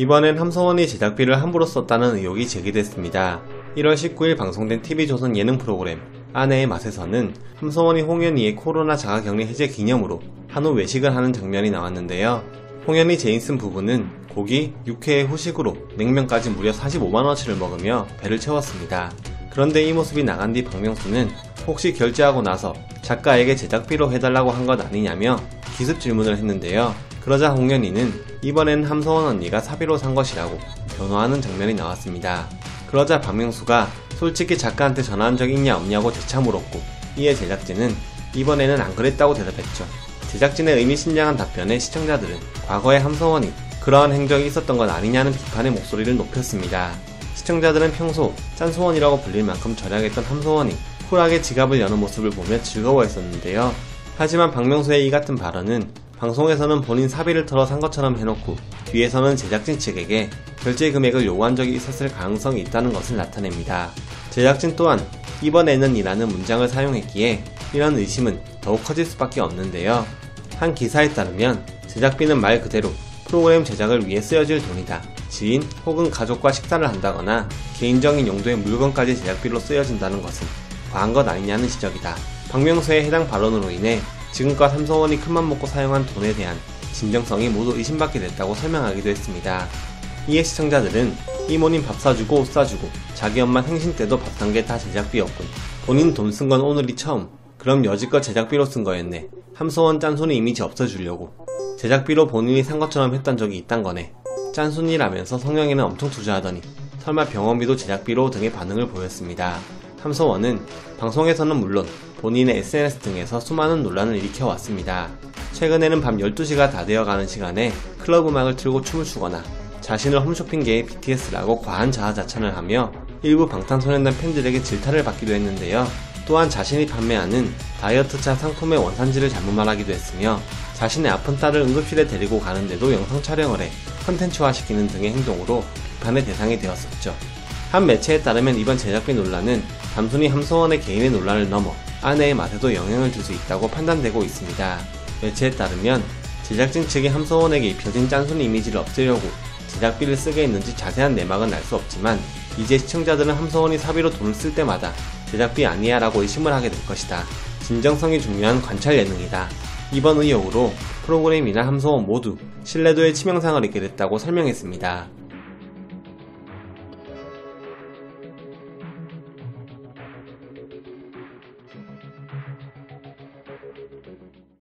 이번엔 함서원이 제작비를 함부로 썼다는 의혹이 제기됐습니다. 1월 19일 방송된 TV조선 예능 프로그램 아내의 맛에서는 함서원이 홍현희의 코로나 자가격리 해제 기념으로 한우 외식을 하는 장면이 나왔는데요. 홍현희 제인슨 부부는 고기, 육회의 후식으로 냉면까지 무려 45만원치를 먹으며 배를 채웠습니다. 그런데 이 모습이 나간 뒤 박명수는 혹시 결제하고 나서 작가에게 제작비로 해달라고 한 것 아니냐며 기습 질문을 했는데요. 그러자 홍현희는 이번엔 함서원 언니가 사비로 산 것이라고 변호하는 장면이 나왔습니다. 그러자 박명수가 솔직히 작가한테 전화한 적 있냐 없냐고 재차 물었고 이에 제작진은 이번에는 안 그랬다고 대답했죠. 제작진의 의미심장한 답변에 시청자들은 과거에 함서원이 그러한 행적이 있었던 것 아니냐는 비판의 목소리를 높였습니다. 시청자들은 평소 짠소원이라고 불릴 만큼 절약했던 함서원이 쿨하게 지갑을 여는 모습을 보며 즐거워했었는데요. 하지만 박명수의 이 같은 발언은 방송에서는 본인 사비를 털어 산 것처럼 해놓고 뒤에서는 제작진 측에게 결제 금액을 요구한 적이 있었을 가능성이 있다는 것을 나타냅니다. 제작진 또한 이번에는 이라는 문장을 사용했기에 이런 의심은 더욱 커질 수밖에 없는데요. 한 기사에 따르면 제작비는 말 그대로 프로그램 제작을 위해 쓰여질 돈이다. 지인 혹은 가족과 식사를 한다거나 개인적인 용도의 물건까지 제작비로 쓰여진다는 것은 과한 것 아니냐는 지적이다. 박명수의 해당 발언으로 인해 지금껏 삼성원이 큰맘 먹고 사용한 돈에 대한 진정성이 모두 의심받게 됐다고 설명하기도 했습니다. 이에 시청자들은 이모님 밥 사주고 옷 사주고 자기 엄마 생신 때도 밥 산 게 다 제작비였군. 본인 돈 쓴 건 오늘이 처음. 그럼 여지껏 제작비로 쓴 거였네. 함소원 짠손의 이미지 없애주려고. 제작비로 본인이 산 것처럼 했던 적이 있단 거네. 짠손이라면서 성형에는 엄청 투자하더니 설마 병원비도 제작비로 등의 반응을 보였습니다. 함소원은 방송에서는 물론 본인의 SNS 등에서 수많은 논란을 일으켜왔습니다. 최근에는 밤 12시가 다 되어가는 시간에 클럽 음악을 틀고 춤을 추거나 자신을 홈쇼핑계의 BTS라고 과한 자아자찬을 하며 일부 방탄소년단 팬들에게 질타를 받기도 했는데요. 또한 자신이 판매하는 다이어트차 상품의 원산지를 잘못 말하기도 했으며 자신의 아픈 딸을 응급실에 데리고 가는데도 영상 촬영을 해 컨텐츠화시키는 등의 행동으로 비판의 대상이 되었었죠. 한 매체에 따르면 이번 제작비 논란은 단순히 함소원의 개인의 논란을 넘어 아내의 맛에도 영향을 줄 수 있다고 판단되고 있습니다. 매체에 따르면 제작진 측이 함소원에게 입혀진 짠순 이미지를 없애려고 제작비를 쓰게 했는지 자세한 내막은 알 수 없지만 이제 시청자들은 함소원이 사비로 돈을 쓸 때마다 제작비 아니야 라고 의심을 하게 될 것이다. 진정성이 중요한 관찰 예능이다. 이번 의혹으로 프로그램이나 함소원 모두 신뢰도에 치명상을 입게 됐다고 설명했습니다.